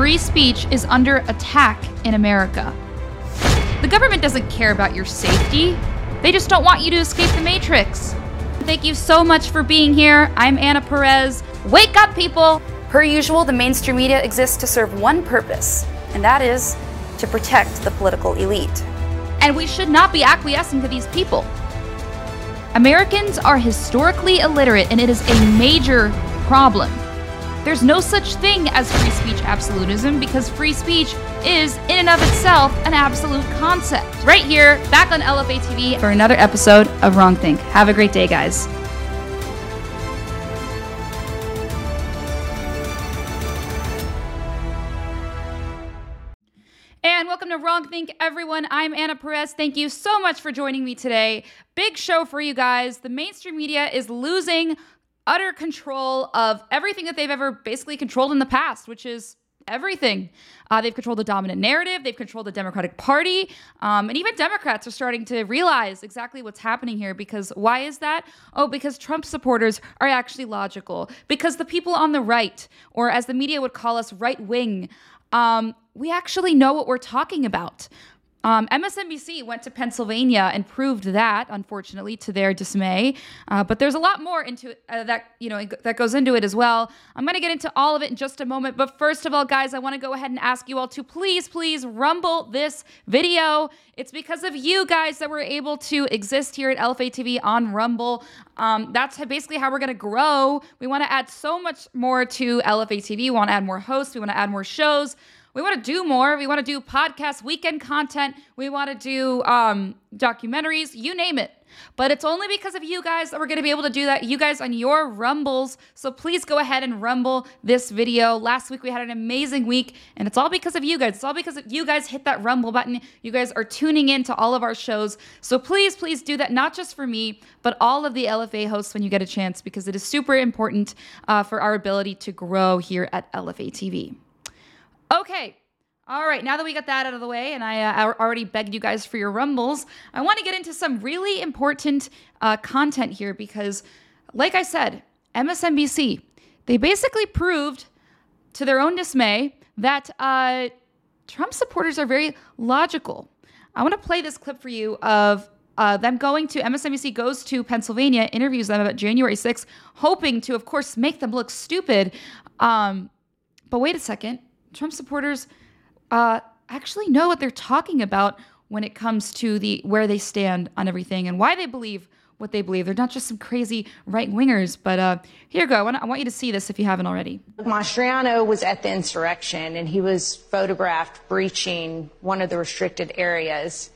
free speech is under attack in America. The government doesn't care about your safety, they just don't want you to escape the Matrix. Thank you so much for being here. I'm Anna Perez. Wake up, people! Per usual, the mainstream media exists to serve one purpose, and that is to protect the political elite. And we should not be acquiescing to these people. Americans are historically illiterate, and it is a major problem. There's no such thing as free speech absolutism because free speech is, in and of itself, an absolute concept. Right here, back on LFA TV for another episode of Wrong Think. Have a great day, guys. And welcome to Wrong Think, everyone. I'm Anna Perez. Thank you so much for joining me today. Big show for you guys. The mainstream media is losing utter control of everything that they've ever basically controlled in the past, which is everything. Uh, they've controlled the dominant narrative, they've controlled the Democratic Party, um, and even Democrats are starting to realize exactly what's happening here. Because why is that? Oh, because Trump supporters are actually logical. Because the people on the right, or as the media would call us, right wing, um, we actually know what we're talking about. Um, MSNBC went to Pennsylvania and proved that, unfortunately, to their dismay. Uh, but there's a lot more into uh, that, you know, that goes into it as well. I'm going to get into all of it in just a moment. But first of all, guys, I want to go ahead and ask you all to please, please rumble this video. It's because of you guys that we're able to exist here at LFA TV on Rumble. Um, that's basically how we're going to grow. We want to add so much more to LFA TV. We want to add more hosts. We want to add more shows. We want to do more. We want to do podcast weekend content. We want to do um, documentaries, you name it. But it's only because of you guys that we're going to be able to do that. You guys on your rumbles. So please go ahead and rumble this video. Last week we had an amazing week, and it's all because of you guys. It's all because of you guys hit that rumble button. You guys are tuning in to all of our shows. So please, please do that, not just for me, but all of the LFA hosts when you get a chance, because it is super important uh, for our ability to grow here at LFA TV. Okay. All right, now that we got that out of the way, and I uh, already begged you guys for your rumbles, I want to get into some really important uh, content here because, like I said, MSNBC, they basically proved to their own dismay that uh, Trump supporters are very logical. I want to play this clip for you of uh, them going to MSNBC goes to Pennsylvania, interviews them about January 6th, hoping to, of course, make them look stupid. Um, but wait a second Trump supporters uh, actually know what they're talking about when it comes to the where they stand on everything and why they believe what they believe. They're not just some crazy right wingers. But uh, here you go. I want, I want you to see this if you haven't already. Mastriano was at the insurrection and he was photographed breaching one of the restricted areas.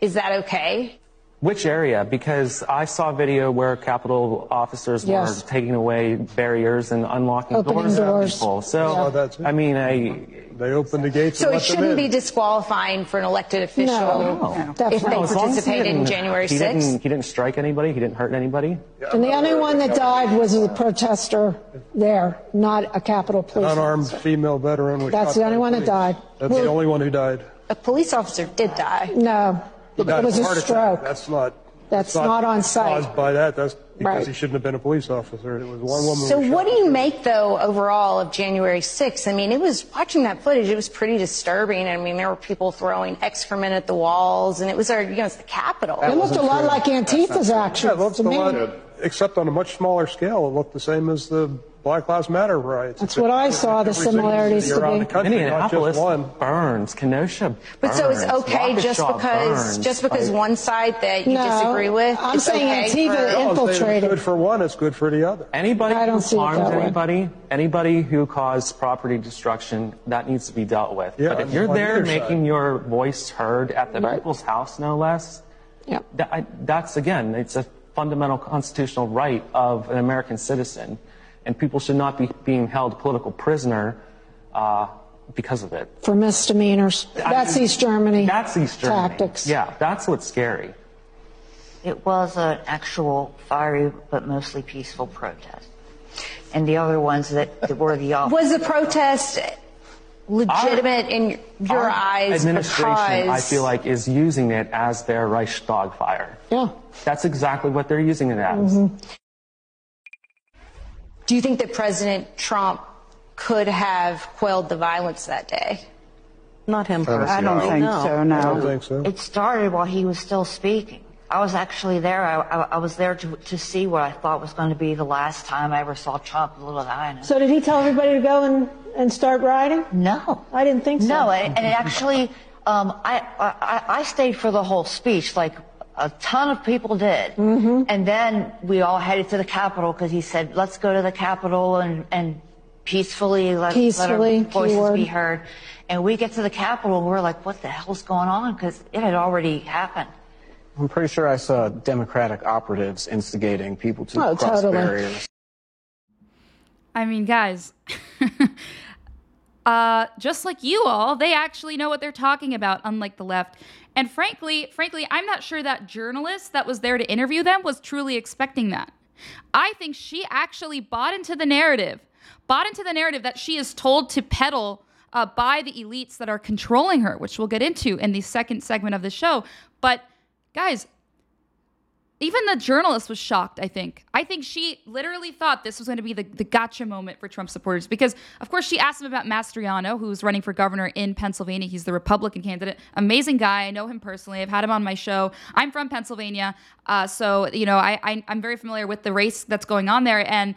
Is that okay? Which area? Because I saw video where Capitol officers Yes. were taking away barriers and unlocking Opening doors, doors. for people. So, oh, Yeah. it. I mean, I, They opened the gates So and it let shouldn't in. be disqualifying for an elected official No, if definitely they not. as long as he participated in didn't- January he didn't, 6th. he didn't strike anybody. He didn't hurt anybody. And the only one that died was a protester there, not a Capitol police Unarmed officer. female veteran That's the only one that died. That's the only one who died. A police officer did die. No, He it was of a heart attack. stroke. That's not. That's it's not on site. Caused by that. That's because Right. he shouldn't have been a police officer. It was one woman. So who what do you him. make though overall of January 6th? I mean, it was watching that footage. It was pretty disturbing. I mean, there were people throwing excrement at the walls, and it was our, you know, it's the Capitol. It looked a lot like Antifa's Yeah, actions it looked to a me. lot, except on a much smaller scale. It looked the same as the Black Lives Matter riots. That's what I saw, the similarities to around be. the country, not Minneapolis just one. burns. Kenosha But so it's burns. okay just because burns. just because Like, one side that you No, disagree with. I'm it's saying okay Antifa for- No, infiltrated. It's good for one. It's good for the other. Anybody I don't who see harms that way. anybody, anybody who caused property destruction, that needs to be dealt with. Yeah, but if you're there either making side. your voice heard at the Right. people's house, no less, Yep. that, I, that's again, it's a fundamental constitutional right of an American citizen, and people should not be being held political prisoner uh, because of it. For misdemeanors. That's East Germany. That's East Germany. Tactics. Yeah, that's what's scary. It was an actual fiery but mostly peaceful protest. And the other ones that, that were the off. Was the protest legitimate in your Our eyes administration, because I feel like, is using it as their Reichstag fire. Yeah. That's exactly what they're using it as. Do you think that President Trump could have quelled the violence that day. Not him don't personally. I don't think no. so, I don't think so. It started while he was still speaking. I was actually there. I, I, I was there to, to see what I thought was going to be the last time I ever saw Trump, Little Diana. So did he tell everybody to go and, and start riding? no. I didn't think so. No, and, and it actually, um, I, I, I stayed for the whole speech, like a ton of people did. Mm-hmm. And then we all headed to the Capitol because he said, let's go to the Capitol and, and peacefully let, Peacefully, let our voices keyword. be heard. And we get to the Capitol and we're like, what the hell's going on? Because it had already happened. I'm pretty sure I saw Democratic operatives instigating people to Oh, cross totally. barriers. I mean, guys, uh, just like you all, they actually know what they're talking about, unlike the left. And frankly, frankly, I'm not sure that journalist that was there to interview them was truly expecting that. I think she actually bought into the narrative, bought into the narrative that she is told to peddle uh, by the elites that are controlling her, which we'll get into in the second segment of the show. But guys, even the journalist was shocked, I think. I think she literally thought this was going to be the, the gotcha moment for Trump supporters because, of course, she asked him about Mastriano, who's running for governor in Pennsylvania. He's the Republican candidate. Amazing guy. I know him personally. I've had him on my show. I'm from Pennsylvania. Uh, so, you know, I, I, I'm very familiar with the race that's going on there. And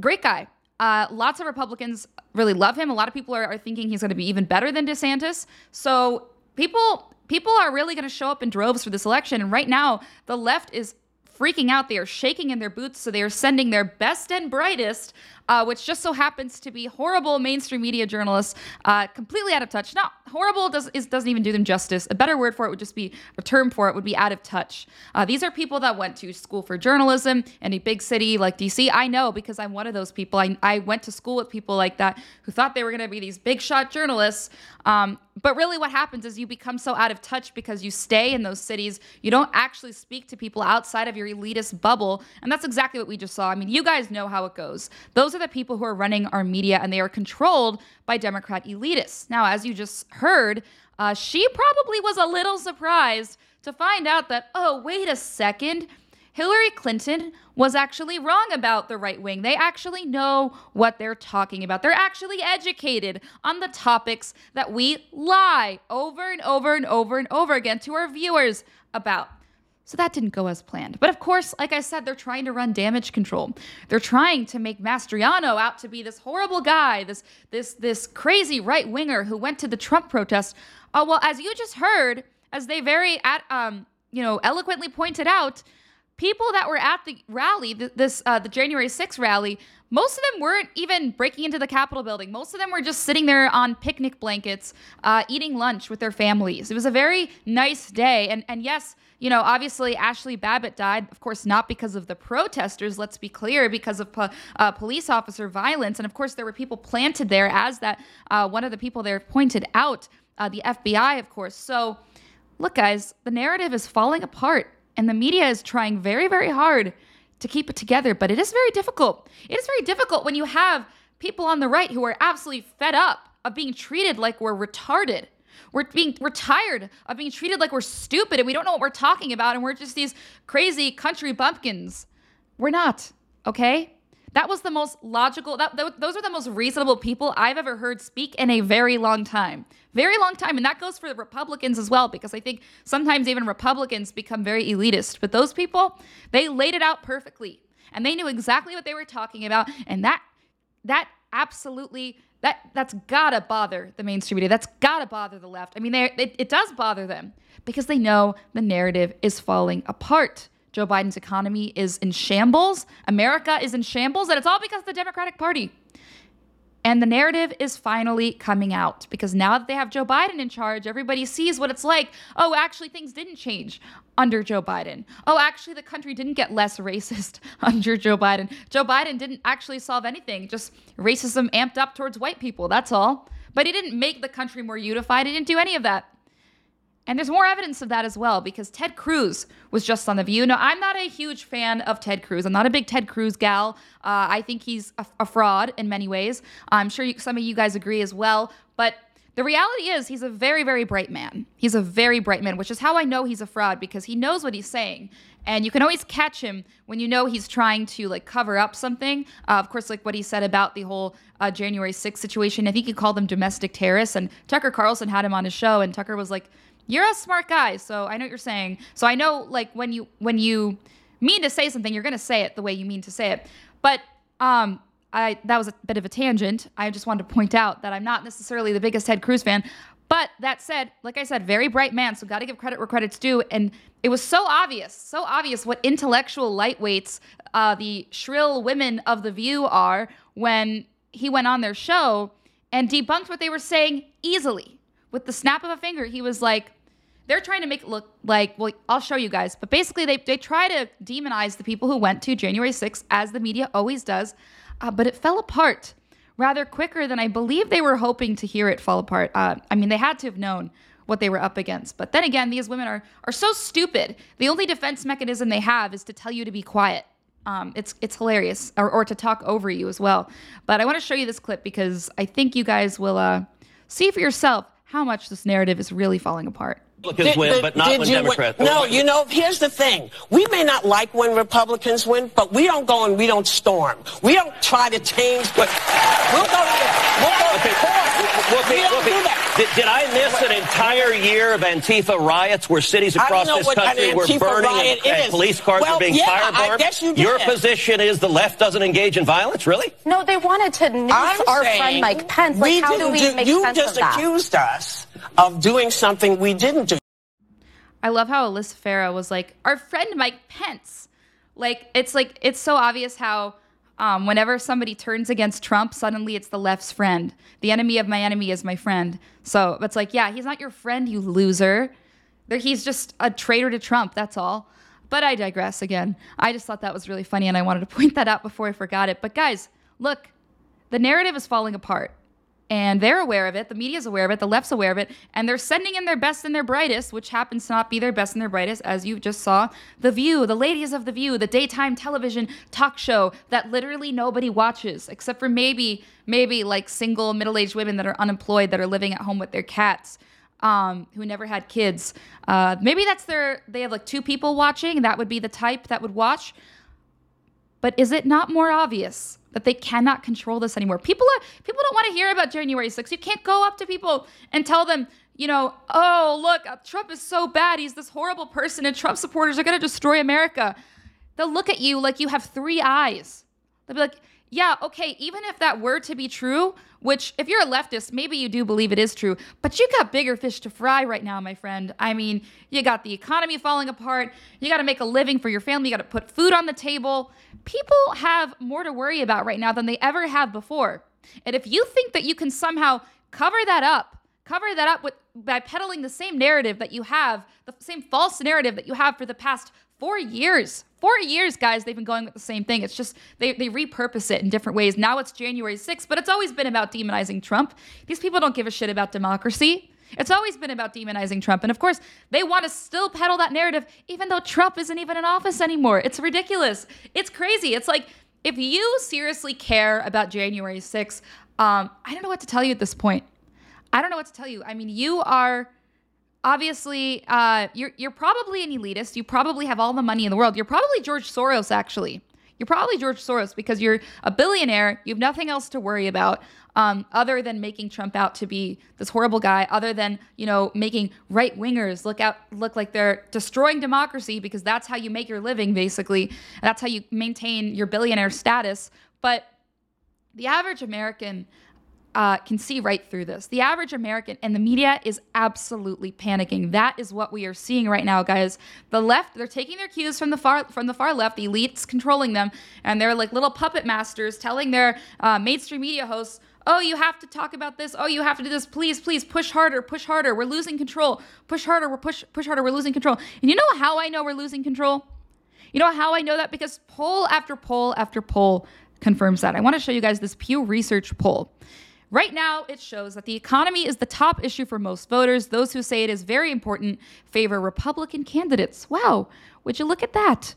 great guy. Uh, lots of Republicans really love him. A lot of people are, are thinking he's going to be even better than DeSantis. So people people are really going to show up in droves for this election. And right now, the left is freaking out. They are shaking in their boots. So they are sending their best and brightest, uh, which just so happens to be horrible mainstream media journalists, uh, completely out of touch. Not horrible does, is, doesn't even do them justice. A better word for it would just be, a term for it would be out of touch. Uh, these are people that went to school for journalism in a big city like DC. I know because I'm one of those people. I, I went to school with people like that who thought they were going to be these big shot journalists. Um, but really, what happens is you become so out of touch because you stay in those cities. You don't actually speak to people outside of your elitist bubble. And that's exactly what we just saw. I mean, you guys know how it goes. Those are the people who are running our media, and they are controlled by Democrat elitists. Now, as you just heard, uh, she probably was a little surprised to find out that, oh, wait a second. Hillary Clinton was actually wrong about the right wing. They actually know what they're talking about. They're actually educated on the topics that we lie over and over and over and over again to our viewers about. So that didn't go as planned. But of course, like I said, they're trying to run damage control. They're trying to make Mastriano out to be this horrible guy, this this this crazy right winger who went to the Trump protest. Uh, well, as you just heard, as they very at um you know eloquently pointed out, people that were at the rally, th- this uh, the January 6th rally, most of them weren't even breaking into the Capitol building. Most of them were just sitting there on picnic blankets, uh, eating lunch with their families. It was a very nice day, and and yes. You know, obviously, Ashli Babbitt died, of course, not because of the protesters, let's be clear, because of po- uh, police officer violence. And of course, there were people planted there, as that uh, one of the people there pointed out, uh, the FBI, of course. So, look, guys, the narrative is falling apart, and the media is trying very, very hard to keep it together, but it is very difficult. It is very difficult when you have people on the right who are absolutely fed up of being treated like we're retarded. We're being we're tired of being treated like we're stupid and we don't know what we're talking about and we're just these crazy country bumpkins. We're not, okay? That was the most logical that th- those are the most reasonable people I've ever heard speak in a very long time. Very long time and that goes for the Republicans as well because I think sometimes even Republicans become very elitist, but those people, they laid it out perfectly and they knew exactly what they were talking about and that that absolutely that that's gotta bother the mainstream media. That's gotta bother the left. I mean, it, it does bother them because they know the narrative is falling apart. Joe Biden's economy is in shambles. America is in shambles, and it's all because of the Democratic Party. And the narrative is finally coming out because now that they have Joe Biden in charge, everybody sees what it's like. Oh, actually, things didn't change under Joe Biden. Oh, actually, the country didn't get less racist under Joe Biden. Joe Biden didn't actually solve anything, just racism amped up towards white people. That's all. But he didn't make the country more unified. He didn't do any of that. And there's more evidence of that as well because Ted Cruz was just on The View. Now, I'm not a huge fan of Ted Cruz. I'm not a big Ted Cruz gal. Uh, I think he's a, a fraud in many ways. I'm sure you, some of you guys agree as well. But the reality is he's a very very bright man he's a very bright man which is how i know he's a fraud because he knows what he's saying and you can always catch him when you know he's trying to like cover up something uh, of course like what he said about the whole uh, january 6th situation i think he called them domestic terrorists and tucker carlson had him on his show and tucker was like you're a smart guy so i know what you're saying so i know like when you when you mean to say something you're to say it the way you mean to say it but um I that was a bit of a tangent. I just wanted to point out that I'm not necessarily the biggest Ted Cruz fan. But that said, like I said, very bright man, so got to give credit where credit's due. And it was so obvious, so obvious what intellectual lightweights uh, the shrill women of The View are when he went on their show and debunked what they were saying easily. With the snap of a finger, he was like, they're trying to make it look like, well, I'll show you guys. But basically, they, they try to demonize the people who went to January 6th, as the media always does uh, but it fell apart rather quicker than I believe they were hoping to hear it fall apart. Uh, I mean, they had to have known what they were up against. But then again, these women are are so stupid. The only defense mechanism they have is to tell you to be quiet. Um, it's it's hilarious, or, or to talk over you as well. But I want to show you this clip because I think you guys will uh, see for yourself how much this narrative is really falling apart. Republicans win, but not when Democrats. No, you know, here's the thing. We may not like when Republicans win, but we don't go and we don't storm. We don't try to change. But we'll go to the, we'll go okay. Well, we don't do that. Did, did, I miss an entire year of Antifa riots where cities across this country were burning and, and, police cars well, were being yeah, firebombed? I guess you did. Your position is the left doesn't engage in violence, really? No, they wanted to nuke our friend Mike Pence. Like, how do we do, make you sense just of that? accused us of doing something we didn't do. I love how Alyssa Farah was like, our friend Mike Pence. Like, it's like, it's so obvious how um, whenever somebody turns against Trump, suddenly it's the left's friend. The enemy of my enemy is my friend. So it's like, yeah, he's not your friend, you loser. He's just a traitor to Trump, that's all. But I digress again. I just thought that was really funny and I wanted to point that out before I forgot it. But guys, look, the narrative is falling apart and they're aware of it. The media's aware of it. The left's aware of it. And they're sending in their best and their brightest, which happens to not be their best and their brightest, as you just saw. The View, the ladies of The View, the daytime television talk show that literally nobody watches, except for maybe, maybe like single middle aged women that are unemployed that are living at home with their cats. Um, who never had kids. Uh, maybe that's their, they have like two people watching. That would be the type that would watch. But is it not more obvious that they cannot control this anymore? People are people don't want to hear about January 6th. You can't go up to people and tell them, you know, oh, look, uh, Trump is so bad. He's this horrible person and Trump supporters are going to destroy America. They'll look at you like you have three eyes. They'll be like, yeah, okay, even if that were to be true, which if you're a leftist, maybe you do believe it is true, but you got bigger fish to fry right now, my friend. I mean, you got the economy falling apart, you got to make a living for your family, you got to put food on the table. People have more to worry about right now than they ever have before. And if you think that you can somehow cover that up, cover that up with by peddling the same narrative that you have, the same false narrative that you have for the past four years. Four years, guys, they've been going with the same thing. It's just they, they repurpose it in different ways. Now it's January 6th, but it's always been about demonizing Trump. These people don't give a shit about democracy. It's always been about demonizing Trump. And of course, they want to still peddle that narrative, even though Trump isn't even in office anymore. It's ridiculous. It's crazy. It's like, if you seriously care about January 6th, um, I don't know what to tell you at this point. I don't know what to tell you. I mean, you are obviously uh, you're you're probably an elitist. You probably have all the money in the world. You're probably George Soros, actually. You're probably George Soros because you're a billionaire. You have nothing else to worry about um, other than making Trump out to be this horrible guy. Other than you know making right wingers look out look like they're destroying democracy because that's how you make your living. Basically, that's how you maintain your billionaire status. But the average American uh, can see right through this. The average American and the media is absolutely panicking. That is what we are seeing right now, guys. The left, they're taking their cues from the far from the far left, the elites controlling them, and they're like little puppet masters telling their uh, mainstream media hosts. Oh, you have to talk about this. Oh, you have to do this. Please, please push harder, push harder. We're losing control. Push harder. We're push push harder. We're losing control. And you know how I know we're losing control? You know how I know that? Because poll after poll after poll confirms that. I want to show you guys this Pew Research poll. Right now, it shows that the economy is the top issue for most voters. Those who say it is very important favor Republican candidates. Wow, would you look at that?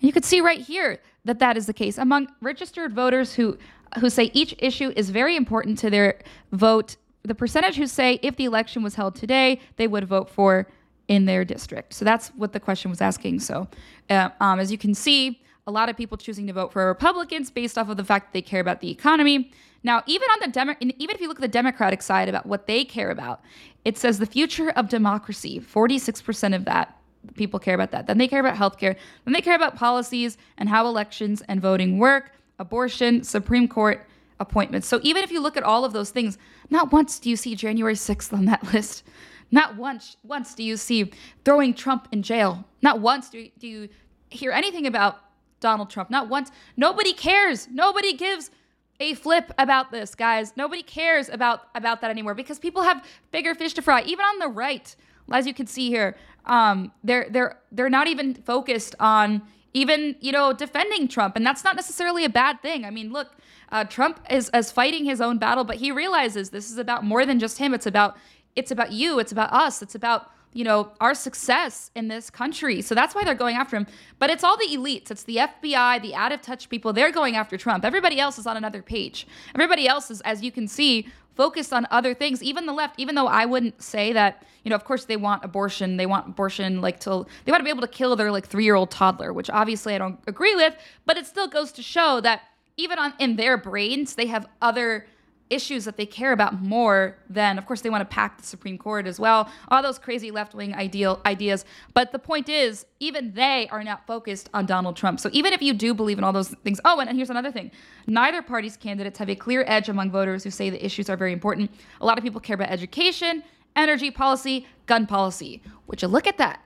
You could see right here that that is the case. Among registered voters who who say each issue is very important to their vote, the percentage who say if the election was held today, they would vote for in their district. So that's what the question was asking. So, uh, um, as you can see, a lot of people choosing to vote for Republicans based off of the fact that they care about the economy. Now, even on the Demo- even if you look at the Democratic side about what they care about, it says the future of democracy. Forty-six percent of that people care about that. Then they care about healthcare. Then they care about policies and how elections and voting work, abortion, Supreme Court appointments. So even if you look at all of those things, not once do you see January 6th on that list. Not once once do you see throwing Trump in jail. Not once do do you hear anything about Donald Trump. Not once. Nobody cares. Nobody gives a flip about this, guys. Nobody cares about about that anymore because people have bigger fish to fry. Even on the right, as you can see here, um, they're they're they're not even focused on even you know defending Trump, and that's not necessarily a bad thing. I mean, look, uh, Trump is is fighting his own battle, but he realizes this is about more than just him. It's about it's about you. It's about us. It's about you know our success in this country. So that's why they're going after him. But it's all the elites. It's the FBI, the out of touch people. They're going after Trump. Everybody else is on another page. Everybody else is, as you can see, focused on other things. Even the left, even though I wouldn't say that, you know, of course they want abortion. They want abortion like till they want to be able to kill their like three year old toddler, which obviously I don't agree with. But it still goes to show that even on in their brains, they have other issues that they care about more than of course they want to pack the supreme court as well all those crazy left-wing ideal ideas. But the point is even they are not focused on donald trump. So even if you do believe in all those things oh and here's another thing. Neither party's candidates have a clear edge among voters who say the issues are very important. A lot of people care about education energy policy gun policy. Would you look at that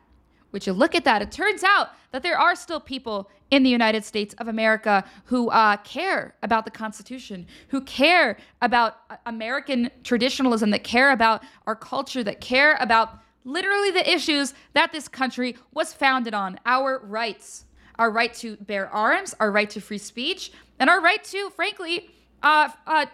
would you look at that? It turns out that there are still people in the United States of America who uh, care about the Constitution, who care about uh, American traditionalism, that care about our culture, that care about literally the issues that this country was founded on our rights, our right to bear arms, our right to free speech, and our right to, frankly, uh, uh,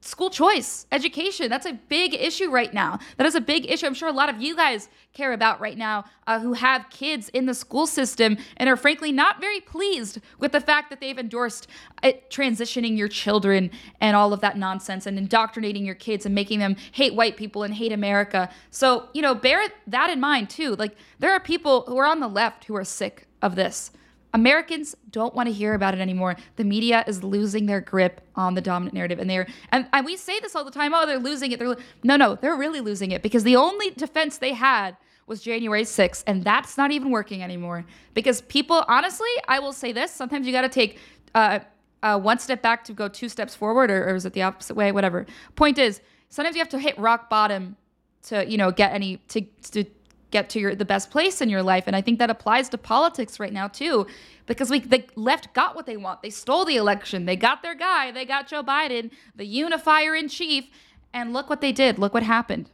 school choice, education. That's a big issue right now. That is a big issue. I'm sure a lot of you guys care about right now uh, who have kids in the school system and are frankly not very pleased with the fact that they've endorsed it, transitioning your children and all of that nonsense and indoctrinating your kids and making them hate white people and hate America. So, you know, bear that in mind too. Like, there are people who are on the left who are sick of this. Americans don't want to hear about it anymore. The media is losing their grip on the dominant narrative, and they're and, and we say this all the time. Oh, they're losing it. They're no, no, they're really losing it because the only defense they had was January 6th, and that's not even working anymore. Because people, honestly, I will say this: sometimes you got to take uh, uh, one step back to go two steps forward, or, or is it the opposite way? Whatever. Point is, sometimes you have to hit rock bottom to you know get any to to get to your the best place in your life. And i think that applies to politics right now too because we the left got what they want. They stole the election. They got their guy. They got joe biden the unifier in chief. And look what they did. Look what happened.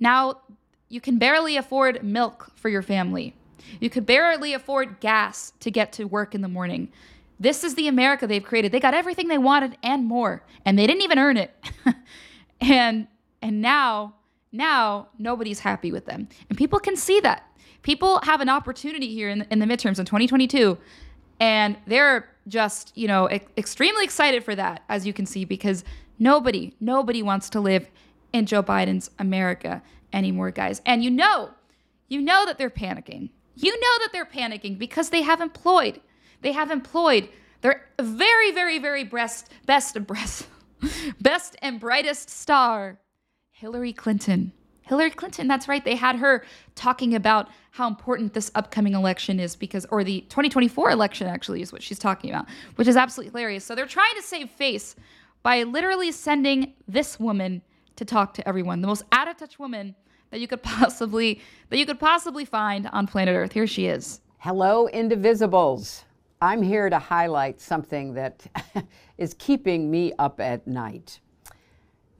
Now you can barely afford milk for your family. You could barely afford gas to get to work in the morning. This is the america they've created. They got everything they wanted and more and they didn't even earn it. And and now now nobody's happy with them. And people can see that. People have an opportunity here in the, in the midterms in 2022, and they're just, you know, e- extremely excited for that, as you can see, because nobody, nobody wants to live in Joe Biden's America anymore, guys. And you know, you know that they're panicking. You know that they're panicking because they have employed, they have employed their very, very, very best, best, best, best and brightest star Hillary Clinton. Hillary Clinton, that's right. They had her talking about how important this upcoming election is because, or the 2024 election actually is what she's talking about, which is absolutely hilarious. So they're trying to save face by literally sending this woman to talk to everyone, the most out of touch woman that you could possibly that you could possibly find on planet Earth. Here she is. Hello, Indivisibles. I'm here to highlight something that is keeping me up at night.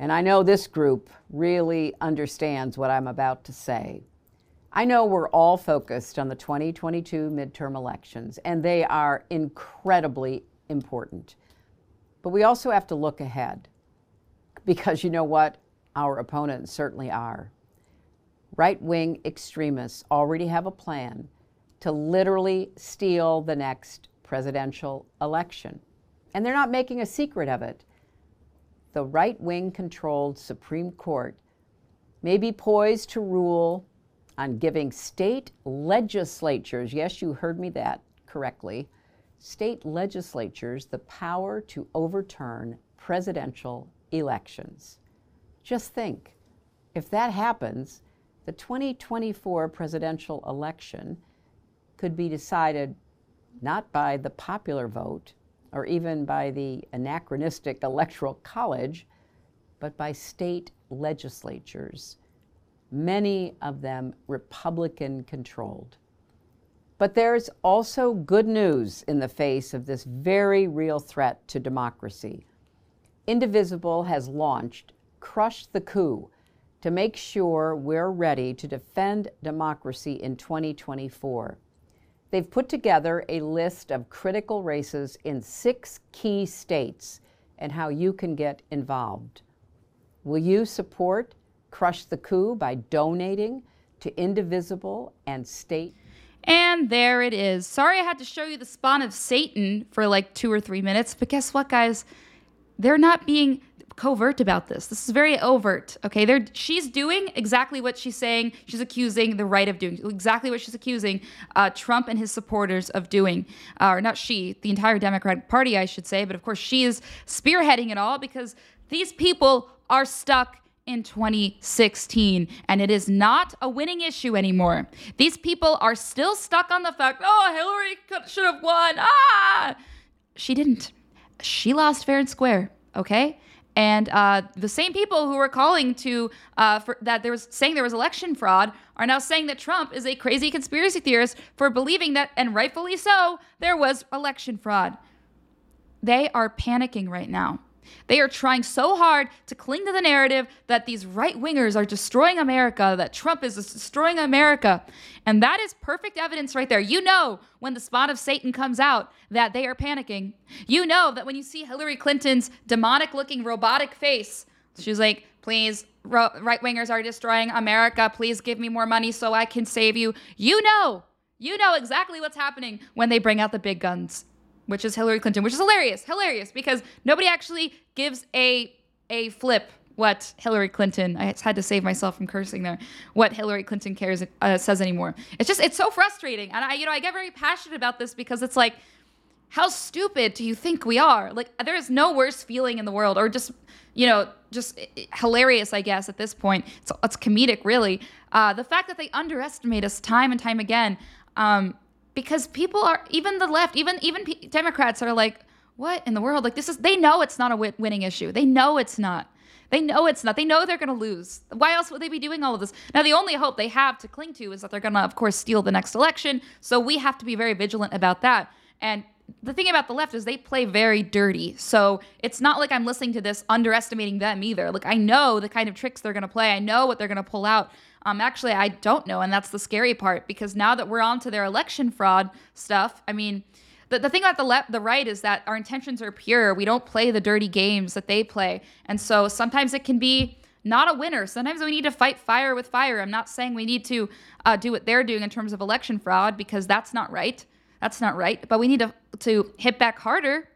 And I know this group really understands what I'm about to say. I know we're all focused on the 2022 midterm elections, and they are incredibly important. But we also have to look ahead because you know what? Our opponents certainly are. Right wing extremists already have a plan to literally steal the next presidential election. And they're not making a secret of it. The right wing controlled Supreme Court may be poised to rule on giving state legislatures, yes, you heard me that correctly, state legislatures the power to overturn presidential elections. Just think if that happens, the 2024 presidential election could be decided not by the popular vote or even by the anachronistic Electoral College, but by state legislatures, many of them Republican controlled. But there's also good news in the face of this very real threat to democracy. Indivisible has launched Crush the Coup to make sure we're ready to defend democracy in 2024. They've put together a list of critical races in six key states and how you can get involved. Will you support Crush the Coup by donating to Indivisible and state? And there it is. Sorry I had to show you the spawn of Satan for like two or three minutes, but guess what, guys? They're not being covert about this. This is very overt. Okay, They're, she's doing exactly what she's saying. She's accusing the right of doing exactly what she's accusing uh, Trump and his supporters of doing, uh, or not she, the entire Democratic Party, I should say. But of course, she is spearheading it all because these people are stuck in 2016 and it is not a winning issue anymore. These people are still stuck on the fact, oh, Hillary should have won. Ah, she didn't. She lost fair and square. Okay. And uh, the same people who were calling to uh, for, that there was saying there was election fraud are now saying that Trump is a crazy conspiracy theorist for believing that, and rightfully so, there was election fraud. They are panicking right now. They are trying so hard to cling to the narrative that these right wingers are destroying America, that Trump is destroying America. And that is perfect evidence right there. You know when the spawn of Satan comes out that they are panicking. You know that when you see Hillary Clinton's demonic looking robotic face, she's like, please, right wingers are destroying America. Please give me more money so I can save you. You know, you know exactly what's happening when they bring out the big guns which is Hillary Clinton, which is hilarious, hilarious because nobody actually gives a a flip what Hillary Clinton. I had to save myself from cursing there. What Hillary Clinton cares uh, says anymore. It's just it's so frustrating, and I you know I get very passionate about this because it's like. How stupid do you think we are? Like, there is no worse feeling in the world, or just, you know, just hilarious, I guess, at this point. It's, it's comedic, really. Uh, the fact that they underestimate us time and time again. Um, because people are even the left, even even P- Democrats are like, what in the world? Like this is they know it's not a winning issue. They know it's not. They know it's not. They know they're going to lose. Why else would they be doing all of this? Now, the only hope they have to cling to is that they're going to, of course, steal the next election. So we have to be very vigilant about that. And the thing about the left is they play very dirty. So it's not like I'm listening to this underestimating them either. Like I know the kind of tricks they're going to play. I know what they're going to pull out. Um, actually, I don't know, and that's the scary part because now that we're on to their election fraud stuff, I mean, the, the thing about the left, the right is that our intentions are pure. We don't play the dirty games that they play, and so sometimes it can be not a winner. Sometimes we need to fight fire with fire. I'm not saying we need to uh, do what they're doing in terms of election fraud because that's not right. That's not right. But we need to to hit back harder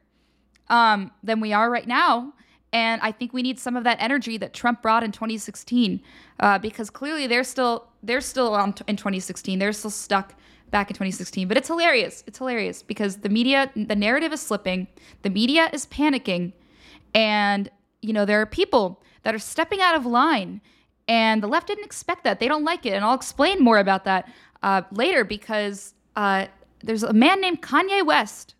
um, than we are right now. And I think we need some of that energy that Trump brought in 2016, uh, because clearly they're still they're still on t- in 2016. They're still stuck back in 2016. But it's hilarious. It's hilarious because the media, the narrative is slipping. The media is panicking, and you know there are people that are stepping out of line, and the left didn't expect that. They don't like it, and I'll explain more about that uh, later because uh, there's a man named Kanye West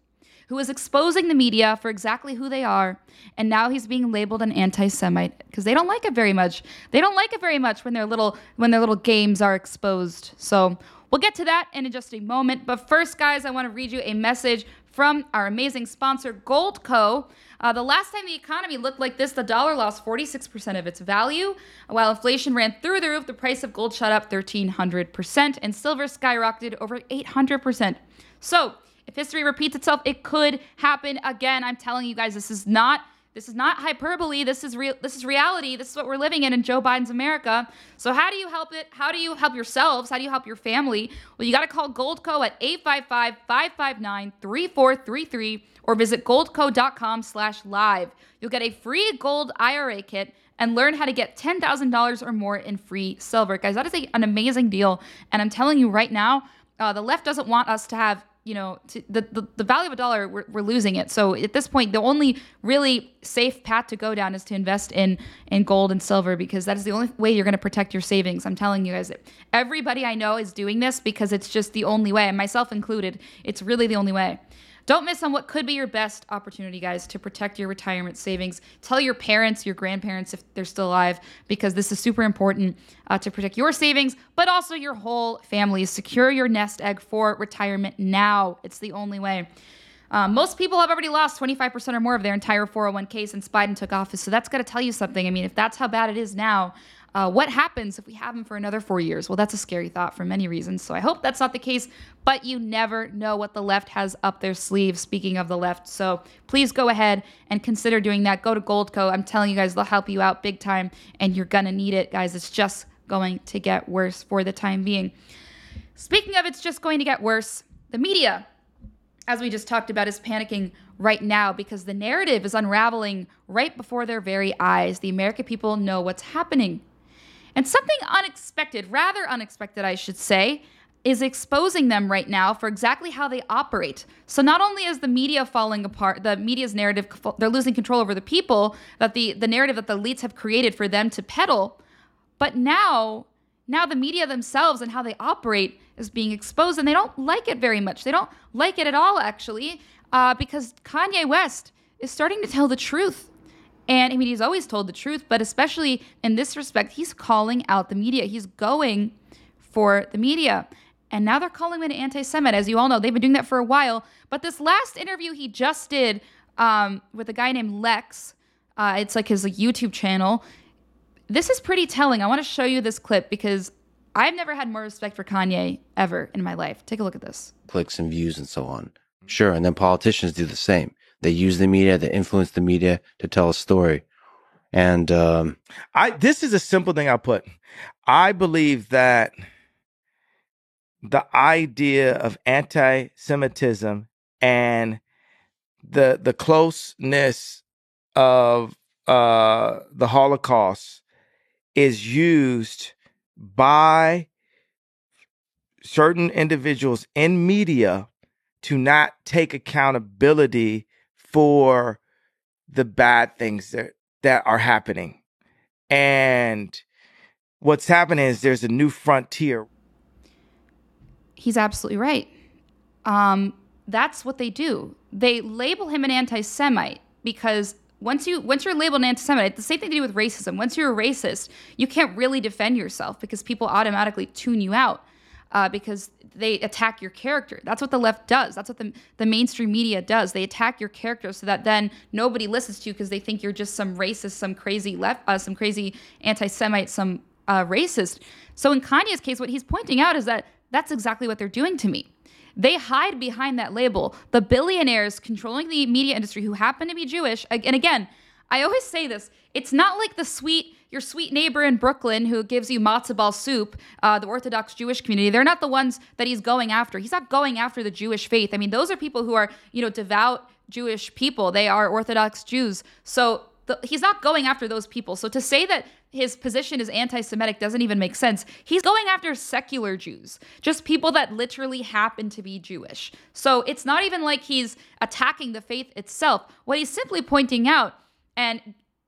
who is exposing the media for exactly who they are. And now he's being labeled an anti-Semite because they don't like it very much. They don't like it very much when their little when their little games are exposed. So we'll get to that in just a moment. But first, guys, I want to read you a message from our amazing sponsor, Goldco. Uh, the last time the economy looked like this, the dollar lost 46% of its value. While inflation ran through the roof, the price of gold shot up 1,300%, and silver skyrocketed over 800%. So, if history repeats itself, it could happen again. I'm telling you guys, this is not This is not hyperbole. This is real. This is reality. This is what we're living in in Joe Biden's America. So how do you help it? How do you help yourselves? How do you help your family? Well, you got to call Goldco at 855-559-3433 or visit goldco.com slash live. You'll get a free gold IRA kit and learn how to get $10,000 or more in free silver. Guys, that is a, an amazing deal. And I'm telling you right now, uh, the left doesn't want us to have you know, the, the, the value of a dollar, we're, we're losing it. So at this point, the only really safe path to go down is to invest in in gold and silver because that is the only way you're going to protect your savings. I'm telling you guys, everybody I know is doing this because it's just the only way, myself included. It's really the only way. Don't miss on what could be your best opportunity, guys, to protect your retirement savings. Tell your parents, your grandparents, if they're still alive, because this is super important uh, to protect your savings, but also your whole family. Secure your nest egg for retirement now. It's the only way. Um, most people have already lost 25% or more of their entire 401k since Biden took office. So that's got to tell you something. I mean, if that's how bad it is now, uh, what happens if we have him for another four years? Well, that's a scary thought for many reasons. So I hope that's not the case, but you never know what the left has up their sleeve, speaking of the left. So please go ahead and consider doing that. Go to Goldco. I'm telling you guys, they'll help you out big time, and you're going to need it, guys. It's just going to get worse for the time being. Speaking of it's just going to get worse, the media, as we just talked about, is panicking right now because the narrative is unraveling right before their very eyes. The American people know what's happening. And something unexpected, rather unexpected, I should say, is exposing them right now for exactly how they operate. So not only is the media falling apart, the media's narrative, they're losing control over the people, that the, the narrative that the elites have created for them to peddle, but now, now the media themselves and how they operate is being exposed, and they don't like it very much. They don't like it at all, actually, uh, because Kanye West is starting to tell the truth. And I mean, he's always told the truth, but especially in this respect, he's calling out the media. He's going for the media. And now they're calling him an anti Semite. As you all know, they've been doing that for a while. But this last interview he just did um, with a guy named Lex, uh, it's like his like, YouTube channel. This is pretty telling. I want to show you this clip because I've never had more respect for Kanye ever in my life. Take a look at this. Clicks and views and so on. Sure. And then politicians do the same. They use the media, they influence the media to tell a story. And um, I this is a simple thing I'll put. I believe that the idea of anti-Semitism and the the closeness of uh, the Holocaust is used by certain individuals in media to not take accountability for the bad things that that are happening. And what's happening is there's a new frontier. He's absolutely right. Um, that's what they do. They label him an anti-Semite because once you once you're labeled an anti-Semite, the same thing to do with racism. Once you're a racist, you can't really defend yourself because people automatically tune you out uh, because they attack your character. That's what the left does. That's what the, the mainstream media does. They attack your character so that then nobody listens to you because they think you're just some racist, some crazy left, uh, some crazy anti-Semite, some uh, racist. So in Kanye's case, what he's pointing out is that that's exactly what they're doing to me. They hide behind that label. The billionaires controlling the media industry who happen to be Jewish, and again, I always say this. It's not like the sweet your sweet neighbor in Brooklyn who gives you matzo ball soup, uh, the Orthodox Jewish community. They're not the ones that he's going after. He's not going after the Jewish faith. I mean, those are people who are you know devout Jewish people. They are Orthodox Jews. So the, he's not going after those people. So to say that his position is anti Semitic doesn't even make sense. He's going after secular Jews, just people that literally happen to be Jewish. So it's not even like he's attacking the faith itself. What he's simply pointing out and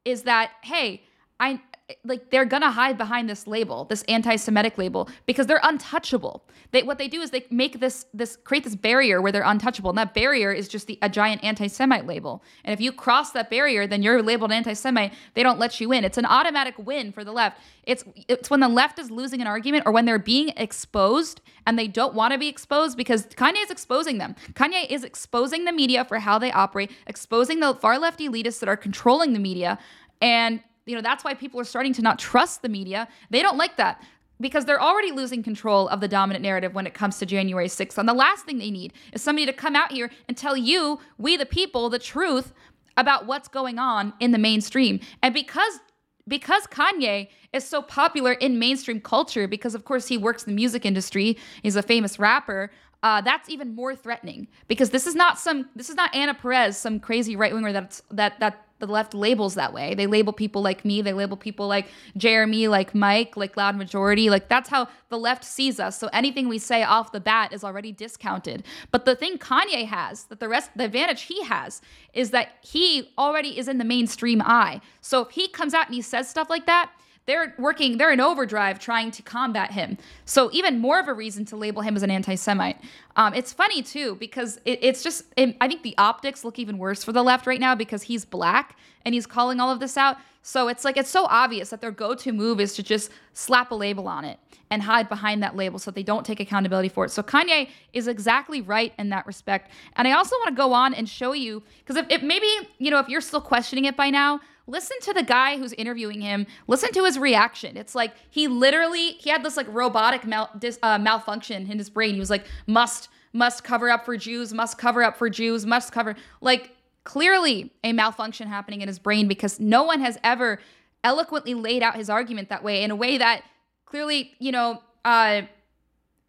is that hey i like they're gonna hide behind this label this anti-semitic label because they're untouchable. They what they do is they make this this create this barrier where they're untouchable and that barrier is just the, a giant anti-semite label. And if you cross that barrier then you're labeled anti-semite. They don't let you in. It's an automatic win for the left. It's it's when the left is losing an argument or when they're being exposed and they don't want to be exposed because kanye is exposing them. Kanye is exposing the media for how they operate exposing the far left elitists that are controlling the media and you know, that's why people are starting to not trust the media. They don't like that because they're already losing control of the dominant narrative when it comes to January 6th. And the last thing they need is somebody to come out here and tell you, we the people, the truth about what's going on in the mainstream. And because because Kanye is so popular in mainstream culture, because of course he works in the music industry, he's a famous rapper. Uh, that's even more threatening because this is not some this is not Anna Perez, some crazy right winger that's that that the left labels that way. They label people like me, they label people like Jeremy, like Mike, like Loud Majority. Like that's how the left sees us. So anything we say off the bat is already discounted. But the thing Kanye has, that the rest the advantage he has is that he already is in the mainstream eye. So if he comes out and he says stuff like that, they're working, they're in overdrive trying to combat him. So, even more of a reason to label him as an anti Semite. Um, it's funny too, because it, it's just, it, I think the optics look even worse for the left right now because he's black and he's calling all of this out. So, it's like, it's so obvious that their go to move is to just slap a label on it and hide behind that label so they don't take accountability for it. So Kanye is exactly right in that respect. And I also want to go on and show you because if, if, maybe, you know, if you're still questioning it by now, listen to the guy who's interviewing him. Listen to his reaction. It's like he literally he had this like robotic mal- dis, uh, malfunction in his brain. He was like must must cover up for Jews, must cover up for Jews, must cover like clearly a malfunction happening in his brain because no one has ever eloquently laid out his argument that way in a way that clearly, you know, uh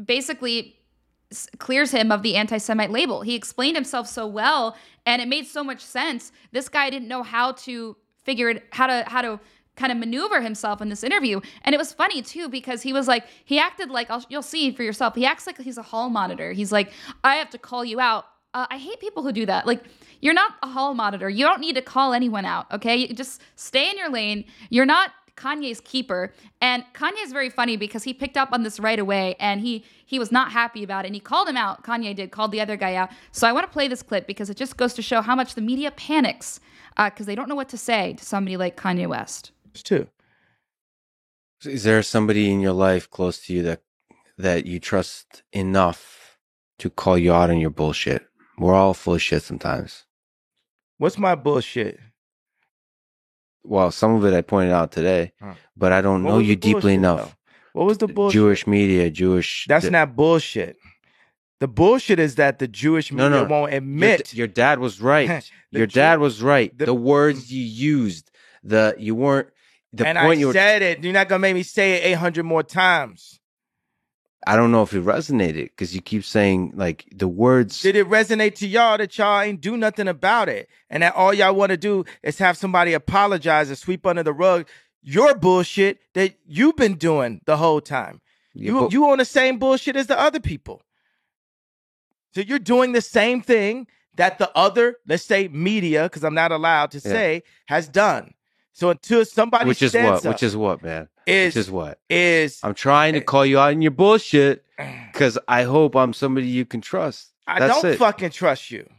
basically clears him of the anti-Semite label. He explained himself so well and it made so much sense. This guy didn't know how to figured how to how to kind of maneuver himself in this interview. And it was funny too because he was like he acted like I'll, you'll see for yourself. He acts like he's a hall monitor. He's like I have to call you out. Uh, I hate people who do that. Like you're not a hall monitor. You don't need to call anyone out. Okay, you just stay in your lane. You're not Kanye's keeper. And Kanye is very funny because he picked up on this right away and he he was not happy about it and he called him out. Kanye did, called the other guy out. So I want to play this clip because it just goes to show how much the media panics because uh, they don't know what to say to somebody like Kanye West. Too. Is there somebody in your life close to you that that you trust enough to call you out on your bullshit? We're all full of shit sometimes. What's my bullshit? Well, some of it I pointed out today, huh. but I don't what know you deeply enough. Though? What was the bullshit? Jewish media, Jewish. That's th- not bullshit. The bullshit is that the Jewish media no, no. won't admit. Your, your dad was right. your dad was right. The, the, words you used, the you weren't. The and point I you were, said it. You're not gonna make me say it 800 more times. I don't know if it resonated because you keep saying like the words. Did it resonate to y'all that y'all ain't do nothing about it, and that all y'all want to do is have somebody apologize and sweep under the rug your bullshit that you've been doing the whole time? Yeah, you but, you on the same bullshit as the other people. So you're doing the same thing that the other, let's say media, because I'm not allowed to say, has done. So until somebody which is what, which is what, man, is which is what is I'm trying to call you out in your bullshit because I hope I'm somebody you can trust. I don't it. fucking trust you.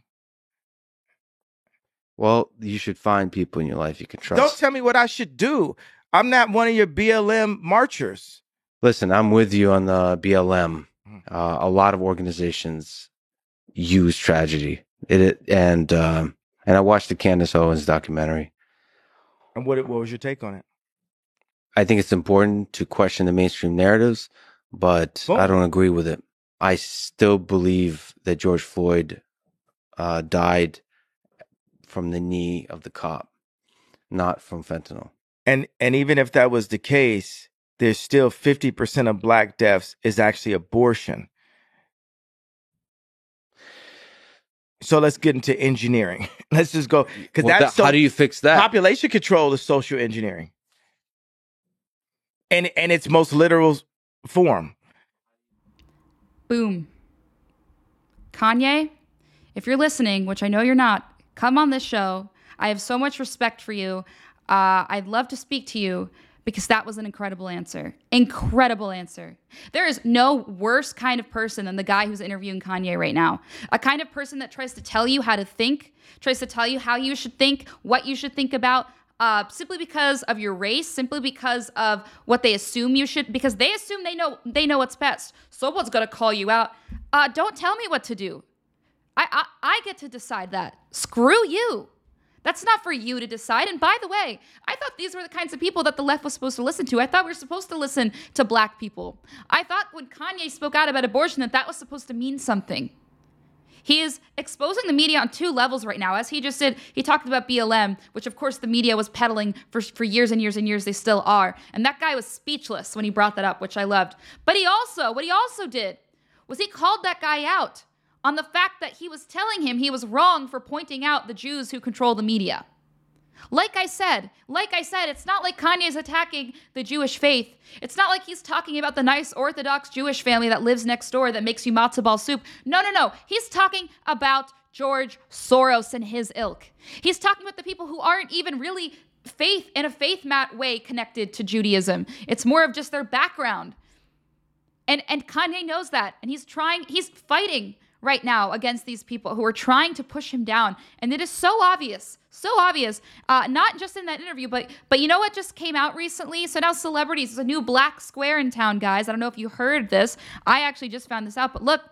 Well, you should find people in your life you can trust. Don't tell me what I should do. I'm not one of your BLM marchers. Listen, I'm with you on the BLM. Hmm. Uh, a lot of organizations use tragedy. It, it and um, and I watched the Candace Owens documentary. And what what was your take on it? I think it's important to question the mainstream narratives, but I don't agree with it. I still believe that George Floyd uh, died from the knee of the cop, not from fentanyl. And and even if that was the case, there's still 50% of black deaths is actually abortion. So let's get into engineering. let's just go because well, that's that, so, how do you fix that? Population control is social engineering, and and its most literal form. Boom. Kanye, if you're listening, which I know you're not, come on this show. I have so much respect for you. Uh, I'd love to speak to you because that was an incredible answer. Incredible answer. There is no worse kind of person than the guy who's interviewing Kanye right now. A kind of person that tries to tell you how to think, tries to tell you how you should think, what you should think about, uh, simply because of your race, simply because of what they assume you should, because they assume they know they know what's best. Someone's gonna call you out. Uh, don't tell me what to do. I, I I get to decide that. Screw you. That's not for you to decide. And by the way, I thought these were the kinds of people that the left was supposed to listen to. I thought we were supposed to listen to black people. I thought when Kanye spoke out about abortion that that was supposed to mean something. He is exposing the media on two levels right now. As he just did, he talked about BLM, which of course the media was peddling for, for years and years and years. They still are. And that guy was speechless when he brought that up, which I loved. But he also, what he also did was he called that guy out on the fact that he was telling him he was wrong for pointing out the Jews who control the media. Like I said, like I said, it's not like Kanye's attacking the Jewish faith. It's not like he's talking about the nice Orthodox Jewish family that lives next door that makes you matzo ball soup. No, no, no. He's talking about George Soros and his ilk. He's talking about the people who aren't even really faith in a faith mat way connected to Judaism. It's more of just their background. And and Kanye knows that and he's trying he's fighting right now against these people who are trying to push him down. And it is so obvious, so obvious, uh, not just in that interview, but but you know what just came out recently? So now celebrities, there's a new black square in town, guys. I don't know if you heard this. I actually just found this out, but look,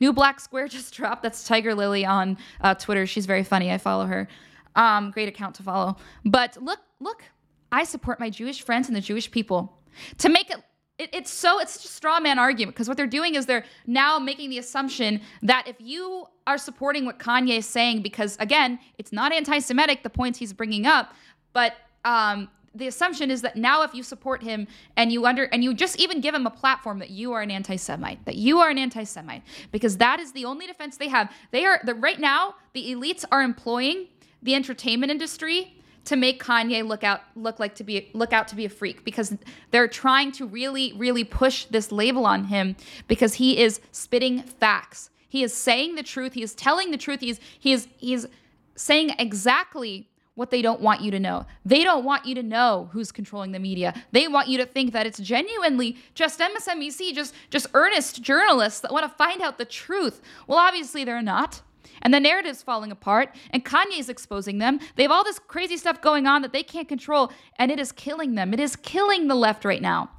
new black square just dropped. That's Tiger Lily on uh, Twitter. She's very funny. I follow her. Um, great account to follow. But look, look, I support my Jewish friends and the Jewish people. To make it it, it's so it's just a straw man argument because what they're doing is they're now making the assumption that if you are supporting what Kanye is saying, because again, it's not anti-Semitic the points he's bringing up, but um, the assumption is that now if you support him and you under and you just even give him a platform that you are an anti-semite that you are an anti-semite because that is the only defense they have. They are the right now the elites are employing the entertainment industry to make Kanye look out look like to be look out to be a freak because they're trying to really really push this label on him because he is spitting facts. He is saying the truth. He is telling the truth. He is he is he saying exactly what they don't want you to know. They don't want you to know who's controlling the media. They want you to think that it's genuinely just MSNBC, just just earnest journalists that want to find out the truth. Well, obviously they're not and the narrative's falling apart, and Kanye's exposing them. They have all this crazy stuff going on that they can't control, and it is killing them. It is killing the left right now.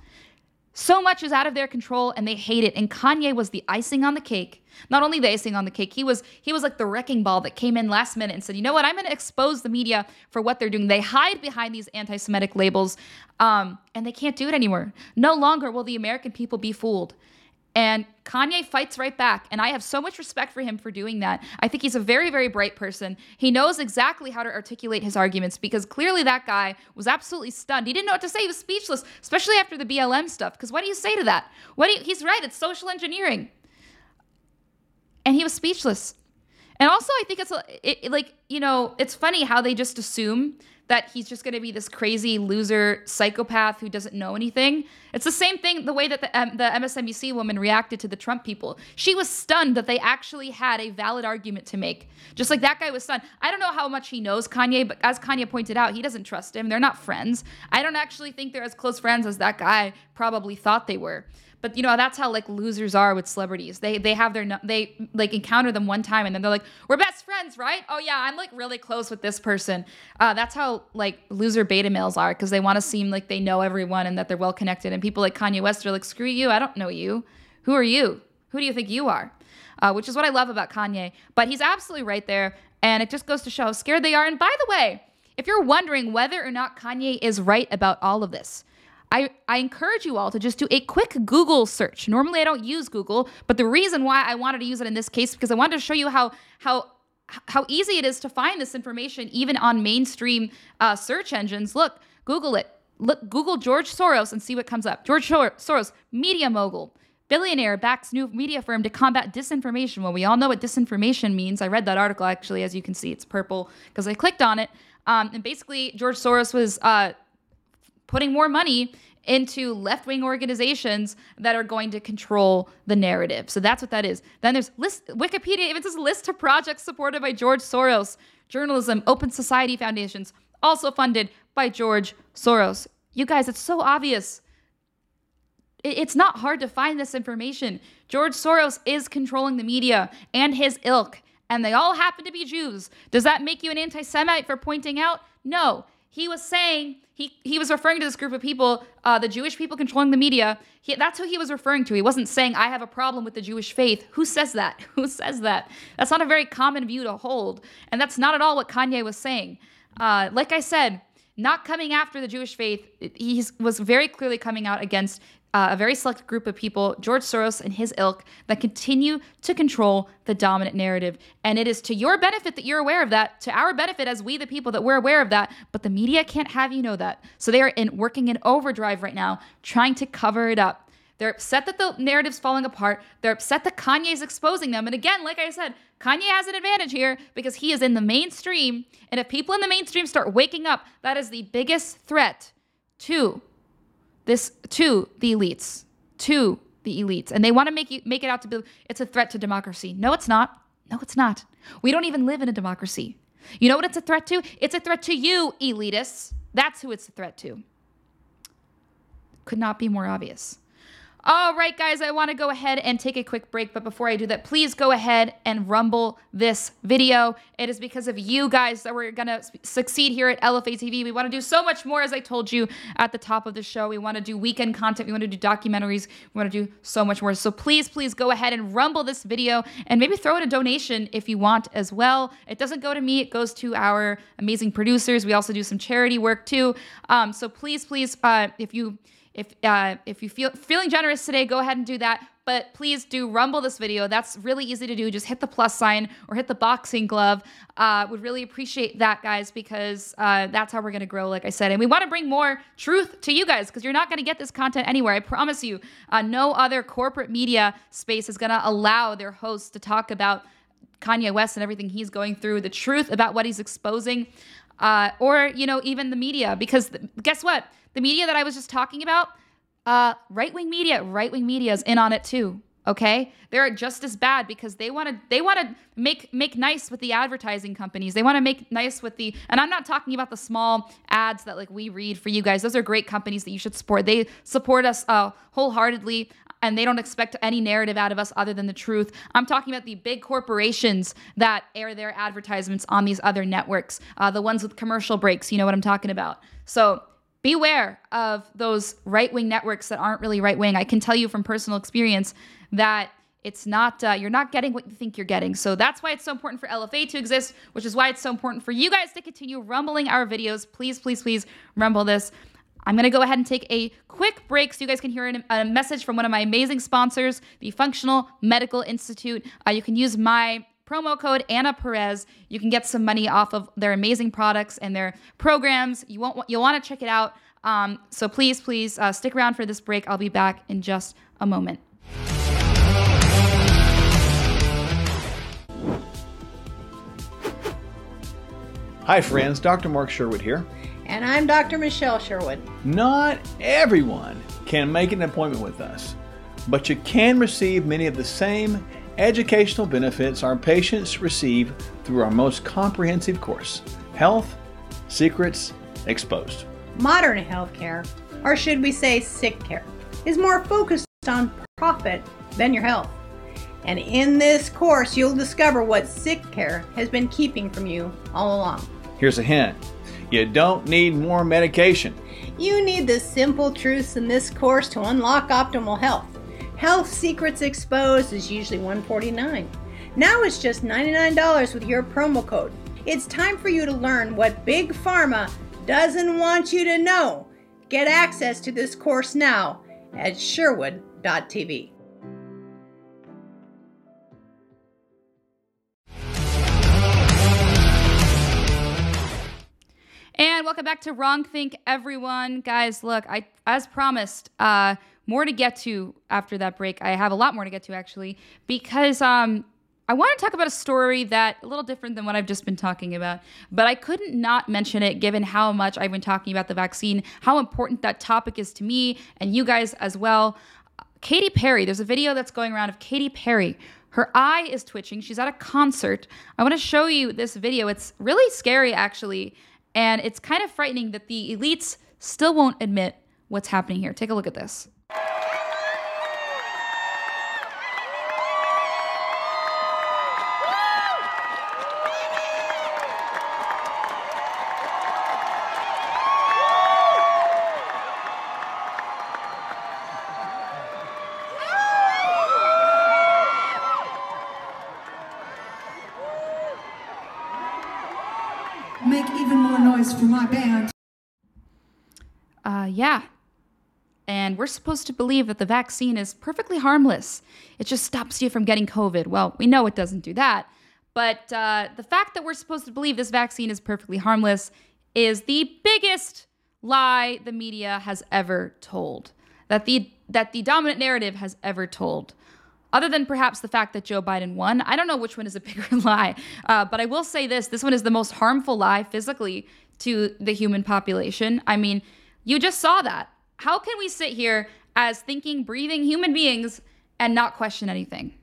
So much is out of their control, and they hate it. And Kanye was the icing on the cake. Not only the icing on the cake, he was he was like the wrecking ball that came in last minute and said, "You know what? I'm going to expose the media for what they're doing. They hide behind these anti-Semitic labels, um, and they can't do it anymore. No longer will the American people be fooled." And Kanye fights right back. And I have so much respect for him for doing that. I think he's a very, very bright person. He knows exactly how to articulate his arguments because clearly that guy was absolutely stunned. He didn't know what to say. He was speechless, especially after the BLM stuff. Because what do you say to that? What do you, he's right. It's social engineering. And he was speechless. And also, I think it's it, like, you know, it's funny how they just assume that he's just going to be this crazy loser psychopath who doesn't know anything. It's the same thing the way that the, um, the MSNBC woman reacted to the Trump people. She was stunned that they actually had a valid argument to make. Just like that guy was stunned. I don't know how much he knows Kanye, but as Kanye pointed out, he doesn't trust him. They're not friends. I don't actually think they're as close friends as that guy probably thought they were. But you know that's how like losers are with celebrities. They they have their they like encounter them one time and then they're like we're best friends, right? Oh yeah, I'm like really close with this person. Uh, that's how like loser beta males are because they want to seem like they know everyone and that they're well connected. And people like Kanye West are like screw you, I don't know you. Who are you? Who do you think you are? Uh, which is what I love about Kanye. But he's absolutely right there, and it just goes to show how scared they are. And by the way, if you're wondering whether or not Kanye is right about all of this, I, I encourage you all to just do a quick Google search. Normally, I don't use Google, but the reason why I wanted to use it in this case because I wanted to show you how how how easy it is to find this information even on mainstream uh, search engines. Look, Google it. Look, Google George Soros and see what comes up. George Soros, media mogul, billionaire backs new media firm to combat disinformation. Well, we all know what disinformation means. I read that article actually, as you can see, it's purple because I clicked on it. Um, and basically, George Soros was uh, putting more money into left wing organizations that are going to control the narrative. So that's what that is. Then there's list Wikipedia even says list of projects supported by George Soros, journalism, open society foundations, also funded by George Soros. You guys, it's so obvious. It's not hard to find this information. George Soros is controlling the media and his ilk, and they all happen to be Jews. Does that make you an anti Semite for pointing out? No he was saying he he was referring to this group of people, uh, the Jewish people controlling the media. He, that's who he was referring to. He wasn't saying I have a problem with the Jewish faith. Who says that? Who says that? That's not a very common view to hold, and that's not at all what Kanye was saying. Uh, like I said, not coming after the Jewish faith. He was very clearly coming out against uh, a very select group of people, George Soros and his ilk, that continue to control the dominant narrative. And it is to your benefit that you're aware of that, to our benefit as we, the people, that we're aware of that. But the media can't have you know that. So they are in, working in overdrive right now, trying to cover it up. They're upset that the narrative's falling apart. They're upset that Kanye's exposing them. And again, like I said, Kanye has an advantage here because he is in the mainstream. And if people in the mainstream start waking up, that is the biggest threat to this to the elites, to the elites. And they want to make you make it out to be it's a threat to democracy. No, it's not. No, it's not. We don't even live in a democracy. You know what it's a threat to? It's a threat to you, elitists. That's who it's a threat to. Could not be more obvious. All right, guys, I want to go ahead and take a quick break. But before I do that, please go ahead and rumble this video. It is because of you guys that we're going to succeed here at LFA TV. We want to do so much more, as I told you at the top of the show. We want to do weekend content. We want to do documentaries. We want to do so much more. So please, please go ahead and rumble this video and maybe throw in a donation if you want as well. It doesn't go to me, it goes to our amazing producers. We also do some charity work too. Um, so please, please, uh, if you if uh, if you feel feeling generous today, go ahead and do that. But please do rumble this video. That's really easy to do. Just hit the plus sign or hit the boxing glove. Uh, would really appreciate that, guys, because uh, that's how we're gonna grow. Like I said, and we want to bring more truth to you guys because you're not gonna get this content anywhere. I promise you. Uh, no other corporate media space is gonna allow their hosts to talk about Kanye West and everything he's going through, the truth about what he's exposing, uh, or you know even the media. Because th- guess what? The media that I was just talking about, uh, right wing media, right wing media is in on it too. Okay, they're just as bad because they want to they want to make make nice with the advertising companies. They want to make nice with the and I'm not talking about the small ads that like we read for you guys. Those are great companies that you should support. They support us uh, wholeheartedly and they don't expect any narrative out of us other than the truth. I'm talking about the big corporations that air their advertisements on these other networks, uh, the ones with commercial breaks. You know what I'm talking about. So beware of those right wing networks that aren't really right wing. I can tell you from personal experience that it's not uh, you're not getting what you think you're getting. So that's why it's so important for lfa to exist which is why it's so important for you guys to continue rumbling our videos. Please please please rumble this. I'm going to go ahead and take a quick break so you guys can hear a message from one of my amazing sponsors the functional medical institute. Uh, you can use my promo code Anna Perez. You can get some money off of their amazing products and their programs. You won't you'll want to check it out. Um, so please, please uh, stick around for this break. I'll be back in just a moment. Hi, friends. Dr. Mark Sherwood here. And I'm Dr. Michelle Sherwood. Not everyone can make an appointment with us, but you can receive many of the same educational benefits our patients receive through our most comprehensive course Health Secrets Exposed. Modern healthcare, or should we say sick care, is more focused on profit than your health. And in this course, you'll discover what sick care has been keeping from you all along. Here's a hint you don't need more medication. You need the simple truths in this course to unlock optimal health. Health Secrets Exposed is usually 149. Now it's just $99 with your promo code. It's time for you to learn what Big Pharma doesn't want you to know. Get access to this course now at sherwood.tv. And welcome back to Wrong Think, everyone. Guys, look, I as promised, uh, more to get to after that break. I have a lot more to get to actually because um, I want to talk about a story that a little different than what I've just been talking about, but I couldn't not mention it given how much I've been talking about the vaccine, how important that topic is to me and you guys as well. Katy Perry, there's a video that's going around of Katy Perry. Her eye is twitching. She's at a concert. I want to show you this video. It's really scary, actually, and it's kind of frightening that the elites still won't admit what's happening here. Take a look at this. For my band. yeah. And we're supposed to believe that the vaccine is perfectly harmless. It just stops you from getting COVID. Well, we know it doesn't do that. But uh, the fact that we're supposed to believe this vaccine is perfectly harmless is the biggest lie the media has ever told. That the that the dominant narrative has ever told. Other than perhaps the fact that Joe Biden won, I don't know which one is a bigger lie. Uh, but I will say this: this one is the most harmful lie physically to the human population. I mean, you just saw that. How can we sit here as thinking, breathing human beings and not question anything?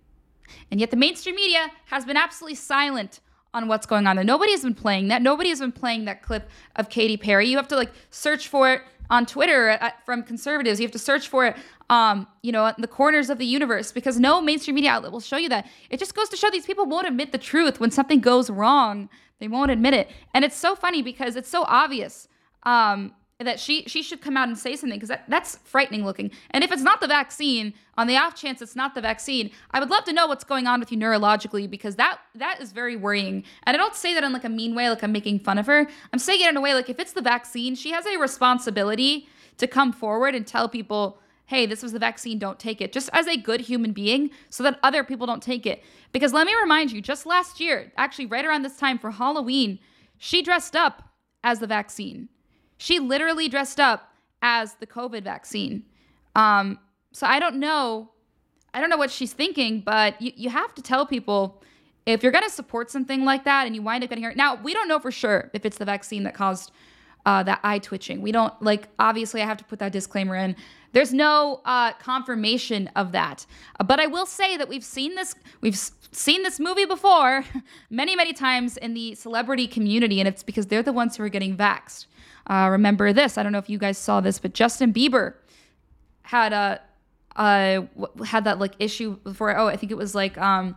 And yet the mainstream media has been absolutely silent on what's going on there. Nobody has been playing that. Nobody has been playing that clip of Katy Perry. You have to like search for it on Twitter at, uh, from conservatives. You have to search for it, um, you know, in the corners of the universe because no mainstream media outlet will show you that. It just goes to show these people won't admit the truth when something goes wrong. They won't admit it, and it's so funny because it's so obvious. Um, that she she should come out and say something because that, that's frightening looking. And if it's not the vaccine, on the off chance it's not the vaccine, I would love to know what's going on with you neurologically because that that is very worrying. And I don't say that in like a mean way, like I'm making fun of her. I'm saying it in a way like if it's the vaccine, she has a responsibility to come forward and tell people, hey, this was the vaccine, don't take it, just as a good human being so that other people don't take it. Because let me remind you, just last year, actually right around this time for Halloween, she dressed up as the vaccine. She literally dressed up as the COVID vaccine. Um, so I don't know. I don't know what she's thinking, but you, you have to tell people if you're going to support something like that and you wind up getting hurt. Now, we don't know for sure if it's the vaccine that caused uh, that eye twitching. We don't, like, obviously, I have to put that disclaimer in. There's no uh, confirmation of that. Uh, but I will say that we've seen this, we've seen this movie before many, many times in the celebrity community, and it's because they're the ones who are getting vaxxed. Uh, remember this? I don't know if you guys saw this, but Justin Bieber had a uh, had that like issue before. Oh, I think it was like um,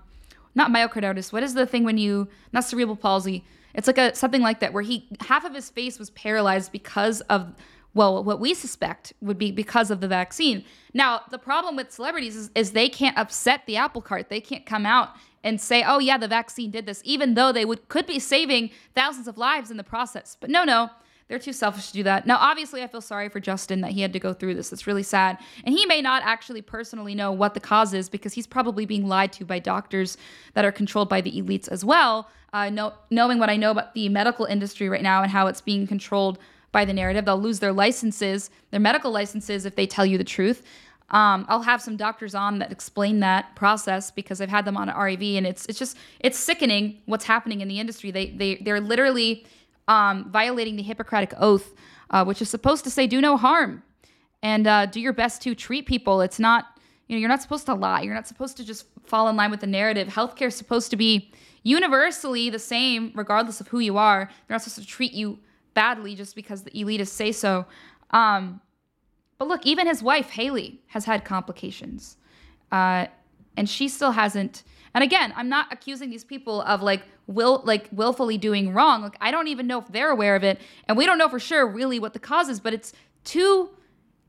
not myocarditis. What is the thing when you not cerebral palsy? It's like a something like that where he half of his face was paralyzed because of well, what we suspect would be because of the vaccine. Now, the problem with celebrities is, is they can't upset the apple cart. They can't come out and say, "Oh yeah, the vaccine did this," even though they would could be saving thousands of lives in the process. But no, no, they're too selfish to do that. Now, obviously, I feel sorry for Justin that he had to go through this. It's really sad. And he may not actually personally know what the cause is because he's probably being lied to by doctors that are controlled by the elites as well. Uh, know, knowing what I know about the medical industry right now and how it's being controlled by the narrative, they'll lose their licenses, their medical licenses, if they tell you the truth. Um, I'll have some doctors on that explain that process because I've had them on REV, and it's it's just it's sickening what's happening in the industry. They they they're literally um, violating the Hippocratic Oath, uh, which is supposed to say do no harm and uh, do your best to treat people. It's not, you know, you're not supposed to lie. You're not supposed to just fall in line with the narrative. Healthcare is supposed to be universally the same, regardless of who you are. They're not supposed to treat you badly just because the elitists say so. Um, but look, even his wife, Hailey, has had complications. Uh, and she still hasn't and again, I'm not accusing these people of like will like willfully doing wrong. Like I don't even know if they're aware of it, and we don't know for sure really what the cause is. But it's too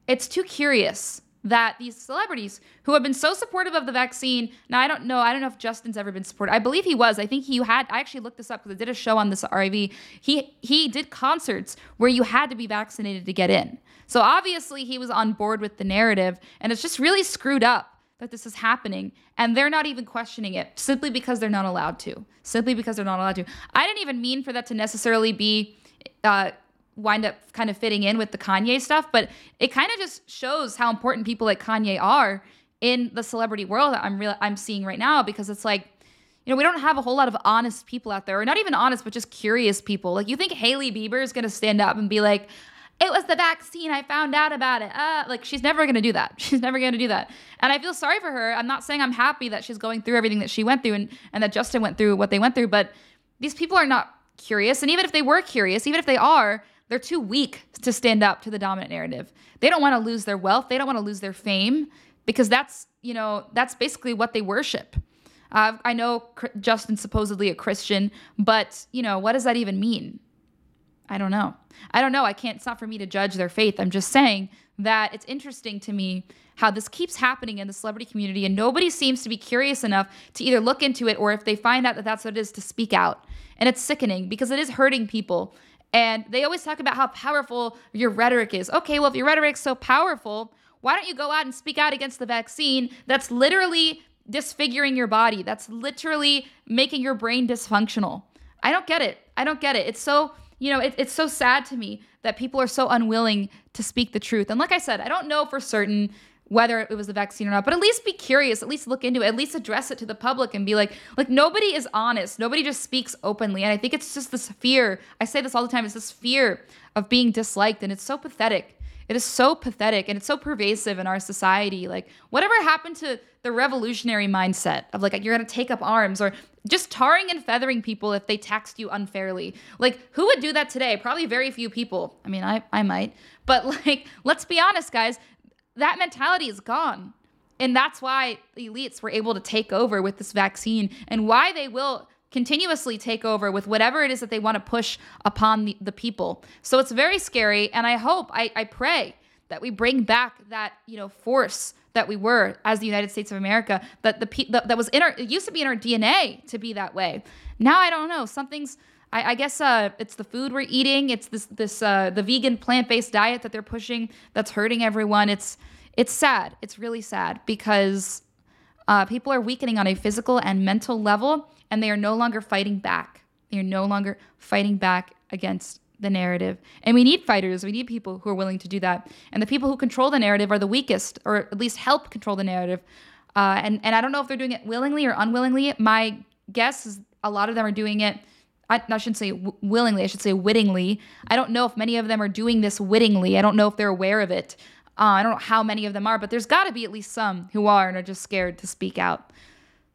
it's too curious that these celebrities who have been so supportive of the vaccine now i don't know i don't know if justin's ever been supported i believe he was. I think he had i actually looked this up because i did a show on this rev he he did concerts where you had to be vaccinated to get in. So obviously he was on board with the narrative and it's just really screwed up that this is happening and they're not even questioning it simply because they're not allowed to simply because they're not allowed to. I didn't even mean for that to necessarily be uh, wind up kind of fitting in with the kanye stuff but it kind of just shows how important people like kanye are in the celebrity world that i'm real i'm seeing right now because it's like you know, we don't have a whole lot of honest people out there, or not even honest, but just curious people. Like, you think Hailey Bieber is going to stand up and be like, it was the vaccine. I found out about it. Uh, like she's never going to do that. She's never going to do that. And I feel sorry for her. I'm not saying I'm happy that she's going through everything that she went through and, and that Justin went through what they went through. But these people are not curious. And even if they were curious, even if they are, they're too weak to stand up to the dominant narrative. They don't want to lose their wealth. They don't want to lose their fame because that's, you know, that's basically what they worship. Uh, I know Justin's supposedly a Christian, but, you know, what does that even mean? I don't know. I don't know. I can't, it's not for me to judge their faith. I'm just saying that it's interesting to me how this keeps happening in the celebrity community and nobody seems to be curious enough to either look into it or if they find out that that's what it is to speak out. And it's sickening because it is hurting people. And they always talk about how powerful your rhetoric is. Okay, well, if your rhetoric's so powerful, why don't you go out and speak out against the vaccine that's literally disfiguring your body, that's literally making your brain dysfunctional? I don't get it. I don't get it. It's so, you know, it, it's so sad to me that people are so unwilling to speak the truth. And like I said, I don't know for certain whether it was the vaccine or not, but at least be curious, at least look into it, at least address it to the public and be like, like nobody is honest. Nobody just speaks openly. And I think it's just this fear. I say this all the time, it's this fear of being disliked. And it's so pathetic. It is so pathetic and it's so pervasive in our society. Like, whatever happened to the revolutionary mindset of like, you're gonna take up arms or just tarring and feathering people if they taxed you unfairly? Like, who would do that today? Probably very few people. I mean, I, I might. But like, let's be honest, guys, that mentality is gone. And that's why the elites were able to take over with this vaccine and why they will continuously take over with whatever it is that they want to push upon the, the people. So it's very scary. And I hope, I, I pray that we bring back that, you know, force that we were as the United States of America, that the that, that was in our, it used to be in our DNA to be that way. Now I don't know. Something's, I, I guess uh, it's the food we're eating. It's this, this, uh, the vegan plant-based diet that they're pushing that's hurting everyone. It's, it's sad. It's really sad because uh, people are weakening on a physical and mental level, and they are no longer fighting back. They are no longer fighting back against the narrative. And we need fighters. We need people who are willing to do that. And the people who control the narrative are the weakest, or at least help control the narrative. Uh, and and I don't know if they're doing it willingly or unwillingly. My guess is a lot of them are doing it. I, I shouldn't say w- willingly. I should say wittingly. I don't know if many of them are doing this wittingly. I don't know if they're aware of it. Uh, I don't know how many of them are, but there's got to be at least some who are and are just scared to speak out.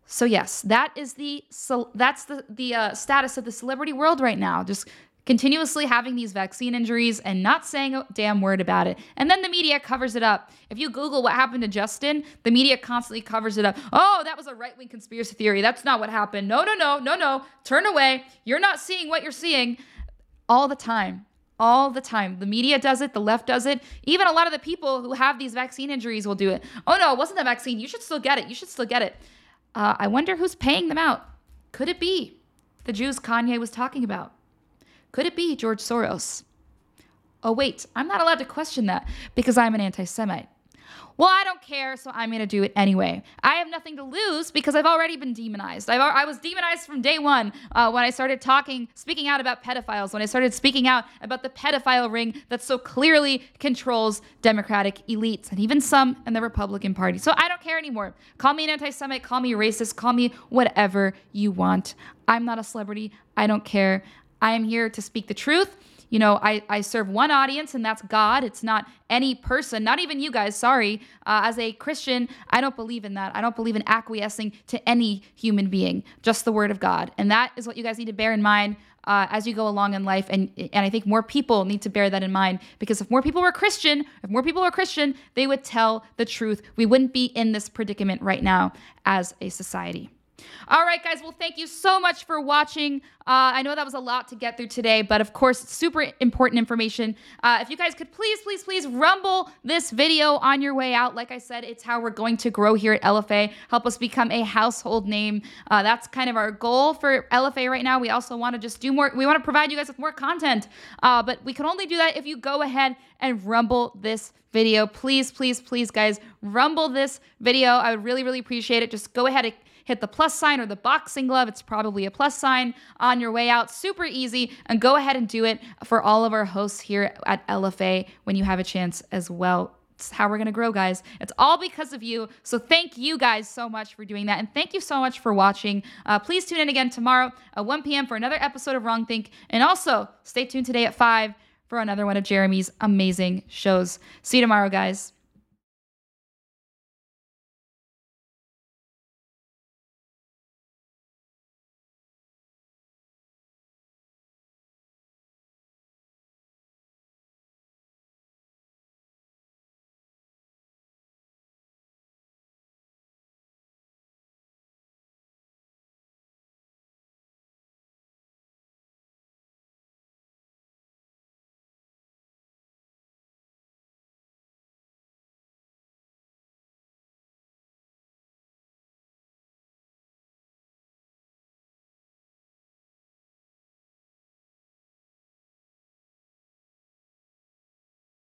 So yes, that is the so that's the the uh, status of the celebrity world right now. Just continuously having these vaccine injuries and not saying a damn word about it. And then the media covers it up. If you Google what happened to Justin, the media constantly covers it up. Oh, that was a right wing conspiracy theory. That's not what happened. No, no, no, no, no. Turn away. You're not seeing what you're seeing all the time all the time. The media does it, the left does it. Even a lot of the people who have these vaccine injuries will do it. Oh no, it wasn't the vaccine. You should still get it. You should still get it. Uh, I wonder who's paying them out. Could it be the Jews Kanye was talking about? Could it be George Soros? Oh, wait, I'm not allowed to question that because I'm an anti Semite. Well, I don't care, so I'm going to do it anyway. I have nothing to lose because I've already been demonized. I've, I was demonized from day one uh, when I started talking, speaking out about pedophiles, when I started speaking out about the pedophile ring that so clearly controls Democratic elites and even some in the Republican Party. So I don't care anymore. Call me an anti Semite, call me racist, call me whatever you want. I'm not a celebrity. I don't care. I am here to speak the truth you know, I, I serve one audience and that's God. It's not any person, not even you guys. Sorry. Uh, as a Christian, I don't believe in that. I don't believe in acquiescing to any human being, just the word of God. And that is what you guys need to bear in mind. Uh, as you go along in life. And and I think more people need to bear that in mind because if more people were Christian, if more people were Christian, they would tell the truth. We wouldn't be in this predicament right now as a society. All right, guys. Well, thank you so much for watching. Uh, I know that was a lot to get through today, but of course, super important information. Uh, if you guys could please, please, please rumble this video on your way out. Like I said, it's how we're going to grow here at LFA, help us become a household name. Uh, that's kind of our goal for LFA right now. We also want to just do more, we want to provide you guys with more content, uh, but we can only do that if you go ahead and rumble this video. Please, please, please, guys, rumble this video. I would really, really appreciate it. Just go ahead and hit the plus sign or the boxing glove. It's probably a plus sign on your way out. Super easy. And go ahead and do it for all of our hosts here at LFA when you have a chance as well. It's how we're going to grow, guys. It's all because of you. So thank you guys so much for doing that. And thank you so much for watching. Uh, please tune in again tomorrow at 1 p.m. for another episode of Wrong Think. And also stay tuned today at 5 for another one of Jeremy's amazing shows. See you tomorrow, guys.